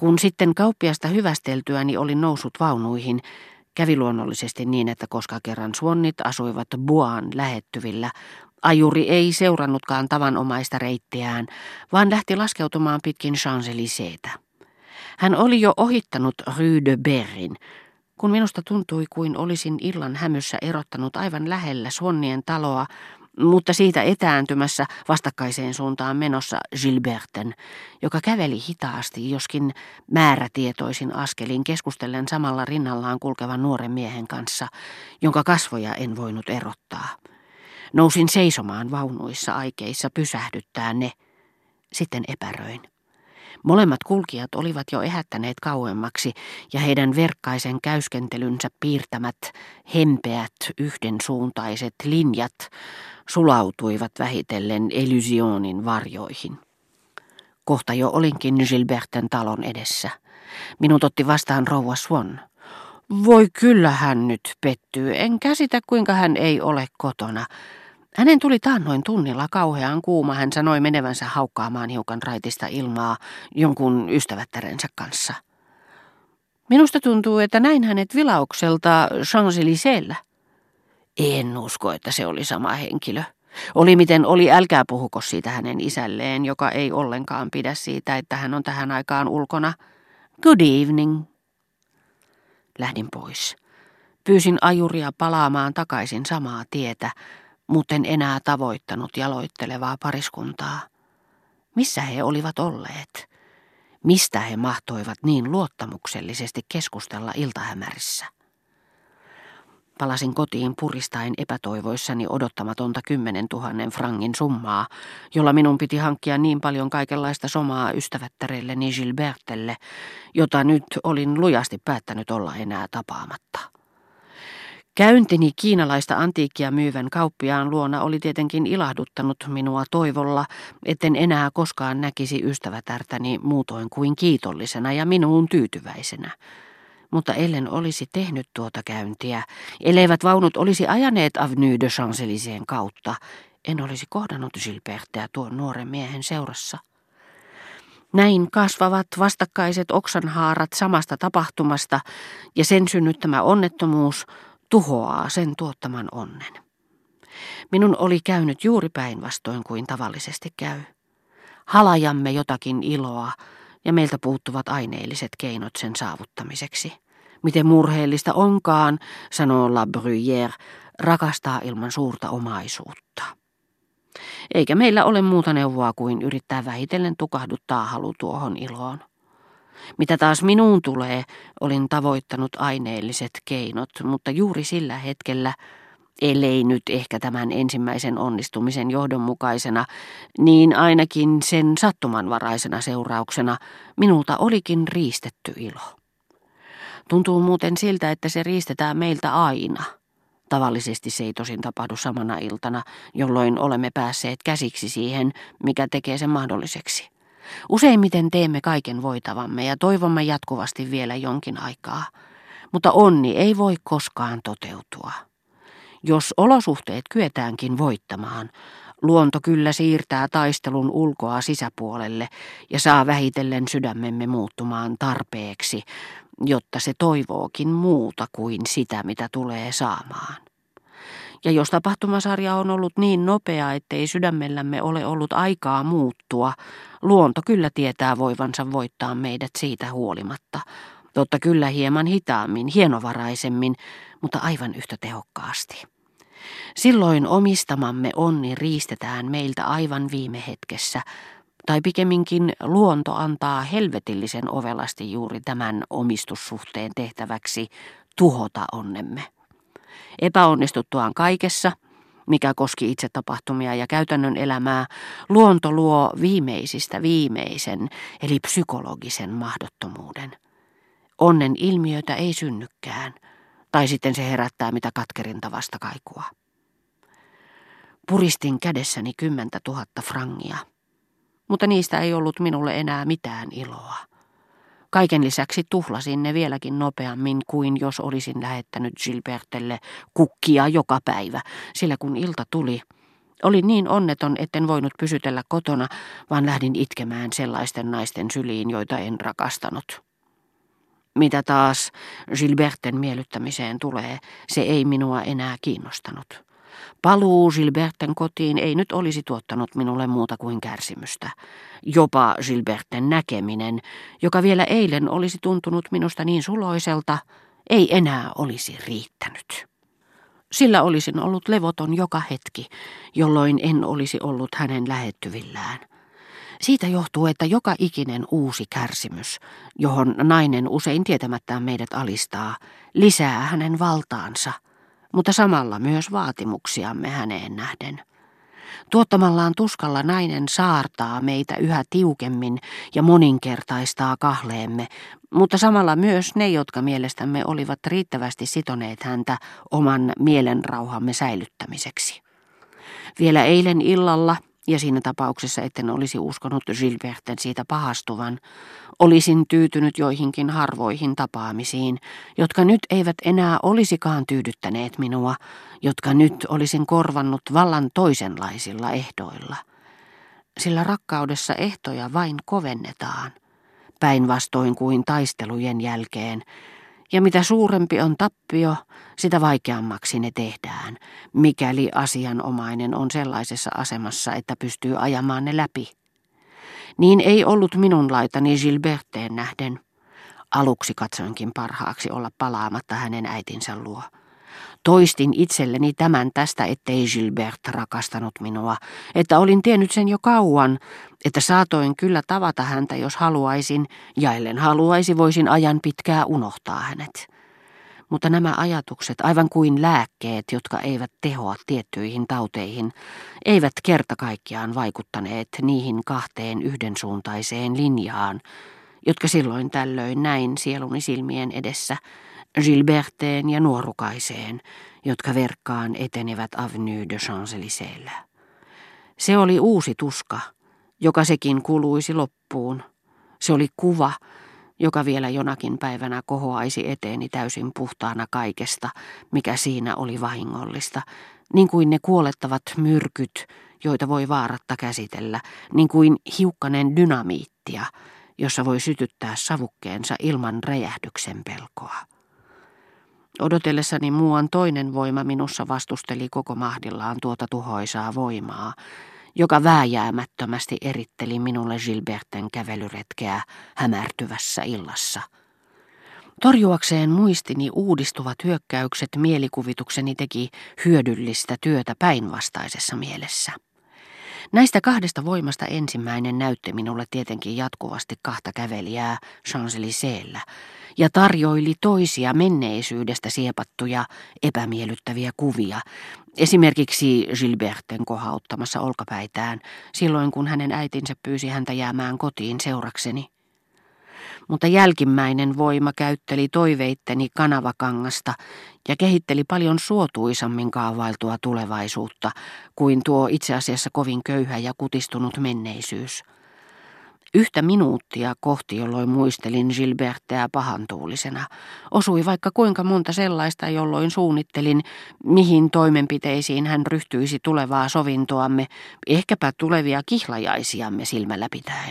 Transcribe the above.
Kun sitten kauppiasta hyvästeltyäni olin noussut vaunuihin, kävi luonnollisesti niin, että koska kerran suonnit asuivat Buan lähettyvillä, ajuri ei seurannutkaan tavanomaista reittiään, vaan lähti laskeutumaan pitkin Champs-Élyséetä. Hän oli jo ohittanut Rue de Berrin, kun minusta tuntui kuin olisin illan hämyssä erottanut aivan lähellä Suonnien taloa, mutta siitä etääntymässä vastakkaiseen suuntaan menossa Gilberten, joka käveli hitaasti, joskin määrätietoisin askelin keskustellen samalla rinnallaan kulkevan nuoren miehen kanssa, jonka kasvoja en voinut erottaa. Nousin seisomaan vaunuissa aikeissa pysähdyttää ne. Sitten epäröin. Molemmat kulkijat olivat jo ehättäneet kauemmaksi ja heidän verkkaisen käyskentelynsä piirtämät hempeät yhdensuuntaiset linjat sulautuivat vähitellen Elysionin varjoihin. Kohta jo olinkin Gilberten talon edessä. Minut otti vastaan rouva Swan. Voi kyllä hän nyt pettyy, en käsitä kuinka hän ei ole kotona. Hänen tuli taannoin tunnilla kauhean kuuma, hän sanoi menevänsä haukkaamaan hiukan raitista ilmaa jonkun ystävättärensä kanssa. Minusta tuntuu, että näin hänet vilaukselta champs En usko, että se oli sama henkilö. Oli miten oli, älkää puhuko siitä hänen isälleen, joka ei ollenkaan pidä siitä, että hän on tähän aikaan ulkona. Good evening. Lähdin pois. Pyysin ajuria palaamaan takaisin samaa tietä, muuten enää tavoittanut jaloittelevaa pariskuntaa. Missä he olivat olleet? Mistä he mahtoivat niin luottamuksellisesti keskustella iltahämärissä? Palasin kotiin puristain epätoivoissani odottamatonta kymmenen tuhannen frangin summaa, jolla minun piti hankkia niin paljon kaikenlaista somaa ystävättärelleni Gilbertelle, jota nyt olin lujasti päättänyt olla enää tapaamatta. Käyntini kiinalaista antiikkia myyvän kauppiaan luona oli tietenkin ilahduttanut minua toivolla, etten enää koskaan näkisi ystävätärtäni muutoin kuin kiitollisena ja minuun tyytyväisenä. Mutta ellen olisi tehnyt tuota käyntiä, elleivät vaunut olisi ajaneet Avenue de champs kautta, en olisi kohdannut Gilbertia tuon nuoren miehen seurassa. Näin kasvavat vastakkaiset oksanhaarat samasta tapahtumasta ja sen synnyttämä onnettomuus – tuhoaa sen tuottaman onnen. Minun oli käynyt juuri päinvastoin kuin tavallisesti käy. Halajamme jotakin iloa ja meiltä puuttuvat aineelliset keinot sen saavuttamiseksi. Miten murheellista onkaan, sanoo La Bruyère, rakastaa ilman suurta omaisuutta. Eikä meillä ole muuta neuvoa kuin yrittää vähitellen tukahduttaa halu tuohon iloon. Mitä taas minuun tulee, olin tavoittanut aineelliset keinot, mutta juuri sillä hetkellä, ellei nyt ehkä tämän ensimmäisen onnistumisen johdonmukaisena, niin ainakin sen sattumanvaraisena seurauksena minulta olikin riistetty ilo. Tuntuu muuten siltä, että se riistetään meiltä aina. Tavallisesti se ei tosin tapahdu samana iltana, jolloin olemme päässeet käsiksi siihen, mikä tekee sen mahdolliseksi. Useimmiten teemme kaiken voitavamme ja toivomme jatkuvasti vielä jonkin aikaa, mutta onni ei voi koskaan toteutua. Jos olosuhteet kyetäänkin voittamaan, luonto kyllä siirtää taistelun ulkoa sisäpuolelle ja saa vähitellen sydämemme muuttumaan tarpeeksi, jotta se toivookin muuta kuin sitä, mitä tulee saamaan. Ja jos tapahtumasarja on ollut niin nopea, ettei sydämellämme ole ollut aikaa muuttua, luonto kyllä tietää voivansa voittaa meidät siitä huolimatta. Totta kyllä hieman hitaammin, hienovaraisemmin, mutta aivan yhtä tehokkaasti. Silloin omistamamme onni riistetään meiltä aivan viime hetkessä, tai pikemminkin luonto antaa helvetillisen ovelasti juuri tämän omistussuhteen tehtäväksi tuhota onnemme. Epäonnistuttuaan kaikessa, mikä koski itse tapahtumia ja käytännön elämää, luonto luo viimeisistä viimeisen, eli psykologisen mahdottomuuden. Onnen ilmiötä ei synnykään, tai sitten se herättää mitä katkerinta vastakaikua. Puristin kädessäni kymmentä tuhatta frangia, mutta niistä ei ollut minulle enää mitään iloa. Kaiken lisäksi tuhlasin ne vieläkin nopeammin kuin jos olisin lähettänyt Gilbertelle kukkia joka päivä, sillä kun ilta tuli, Olin niin onneton, etten voinut pysytellä kotona, vaan lähdin itkemään sellaisten naisten syliin, joita en rakastanut. Mitä taas Gilberten miellyttämiseen tulee, se ei minua enää kiinnostanut. Paluu Gilberten kotiin ei nyt olisi tuottanut minulle muuta kuin kärsimystä. Jopa Gilberten näkeminen, joka vielä eilen olisi tuntunut minusta niin suloiselta, ei enää olisi riittänyt. Sillä olisin ollut levoton joka hetki, jolloin en olisi ollut hänen lähettyvillään. Siitä johtuu, että joka ikinen uusi kärsimys, johon nainen usein tietämättään meidät alistaa, lisää hänen valtaansa, mutta samalla myös vaatimuksiamme häneen nähden. Tuottamallaan tuskalla nainen saartaa meitä yhä tiukemmin ja moninkertaistaa kahleemme, mutta samalla myös ne, jotka mielestämme olivat riittävästi sitoneet häntä oman mielenrauhamme säilyttämiseksi. Vielä eilen illalla ja siinä tapauksessa etten olisi uskonut Gilberten siitä pahastuvan, olisin tyytynyt joihinkin harvoihin tapaamisiin, jotka nyt eivät enää olisikaan tyydyttäneet minua, jotka nyt olisin korvannut vallan toisenlaisilla ehdoilla. Sillä rakkaudessa ehtoja vain kovennetaan, päinvastoin kuin taistelujen jälkeen, ja mitä suurempi on tappio, sitä vaikeammaksi ne tehdään, mikäli asianomainen on sellaisessa asemassa, että pystyy ajamaan ne läpi. Niin ei ollut minun laitani Gilberteen nähden. Aluksi katsoinkin parhaaksi olla palaamatta hänen äitinsä luo. Toistin itselleni tämän tästä, ettei Gilbert rakastanut minua, että olin tiennyt sen jo kauan, että saatoin kyllä tavata häntä, jos haluaisin, ja ellen haluaisi, voisin ajan pitkää unohtaa hänet. Mutta nämä ajatukset, aivan kuin lääkkeet, jotka eivät tehoa tiettyihin tauteihin, eivät kerta kaikkiaan vaikuttaneet niihin kahteen yhdensuuntaiseen linjaan, jotka silloin tällöin näin sieluni silmien edessä, Gilberteen ja nuorukaiseen, jotka verkkaan etenevät Avenue de Champs-Élysées. Se oli uusi tuska, joka sekin kuluisi loppuun. Se oli kuva, joka vielä jonakin päivänä kohoaisi eteeni täysin puhtaana kaikesta, mikä siinä oli vahingollista, niin kuin ne kuolettavat myrkyt, joita voi vaaratta käsitellä, niin kuin hiukkanen dynamiittia, jossa voi sytyttää savukkeensa ilman räjähdyksen pelkoa. Odotellessani muuan toinen voima minussa vastusteli koko mahdillaan tuota tuhoisaa voimaa, joka vääjäämättömästi eritteli minulle Gilberten kävelyretkeä hämärtyvässä illassa. Torjuakseen muistini uudistuvat hyökkäykset mielikuvitukseni teki hyödyllistä työtä päinvastaisessa mielessä. Näistä kahdesta voimasta ensimmäinen näytti minulle tietenkin jatkuvasti kahta kävelijää champs ja tarjoili toisia menneisyydestä siepattuja epämiellyttäviä kuvia, esimerkiksi Gilberten kohauttamassa olkapäitään silloin, kun hänen äitinsä pyysi häntä jäämään kotiin seurakseni. Mutta jälkimmäinen voima käytteli toiveitteni kanavakangasta ja kehitteli paljon suotuisammin kaavailtua tulevaisuutta kuin tuo itse asiassa kovin köyhä ja kutistunut menneisyys. Yhtä minuuttia kohti, jolloin muistelin Gilbertteä pahantuulisena, osui vaikka kuinka monta sellaista, jolloin suunnittelin, mihin toimenpiteisiin hän ryhtyisi tulevaa sovintoamme, ehkäpä tulevia kihlajaisiamme silmällä pitäen.